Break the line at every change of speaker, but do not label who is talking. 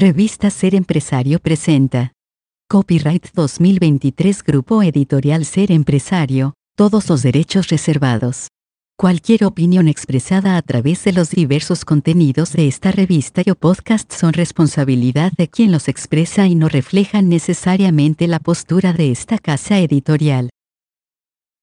Revista Ser Empresario presenta. Copyright 2023 Grupo Editorial Ser Empresario, todos los derechos reservados. Cualquier opinión expresada a través de los diversos contenidos de esta revista o podcast son responsabilidad de quien los expresa y no reflejan necesariamente la postura de esta casa editorial.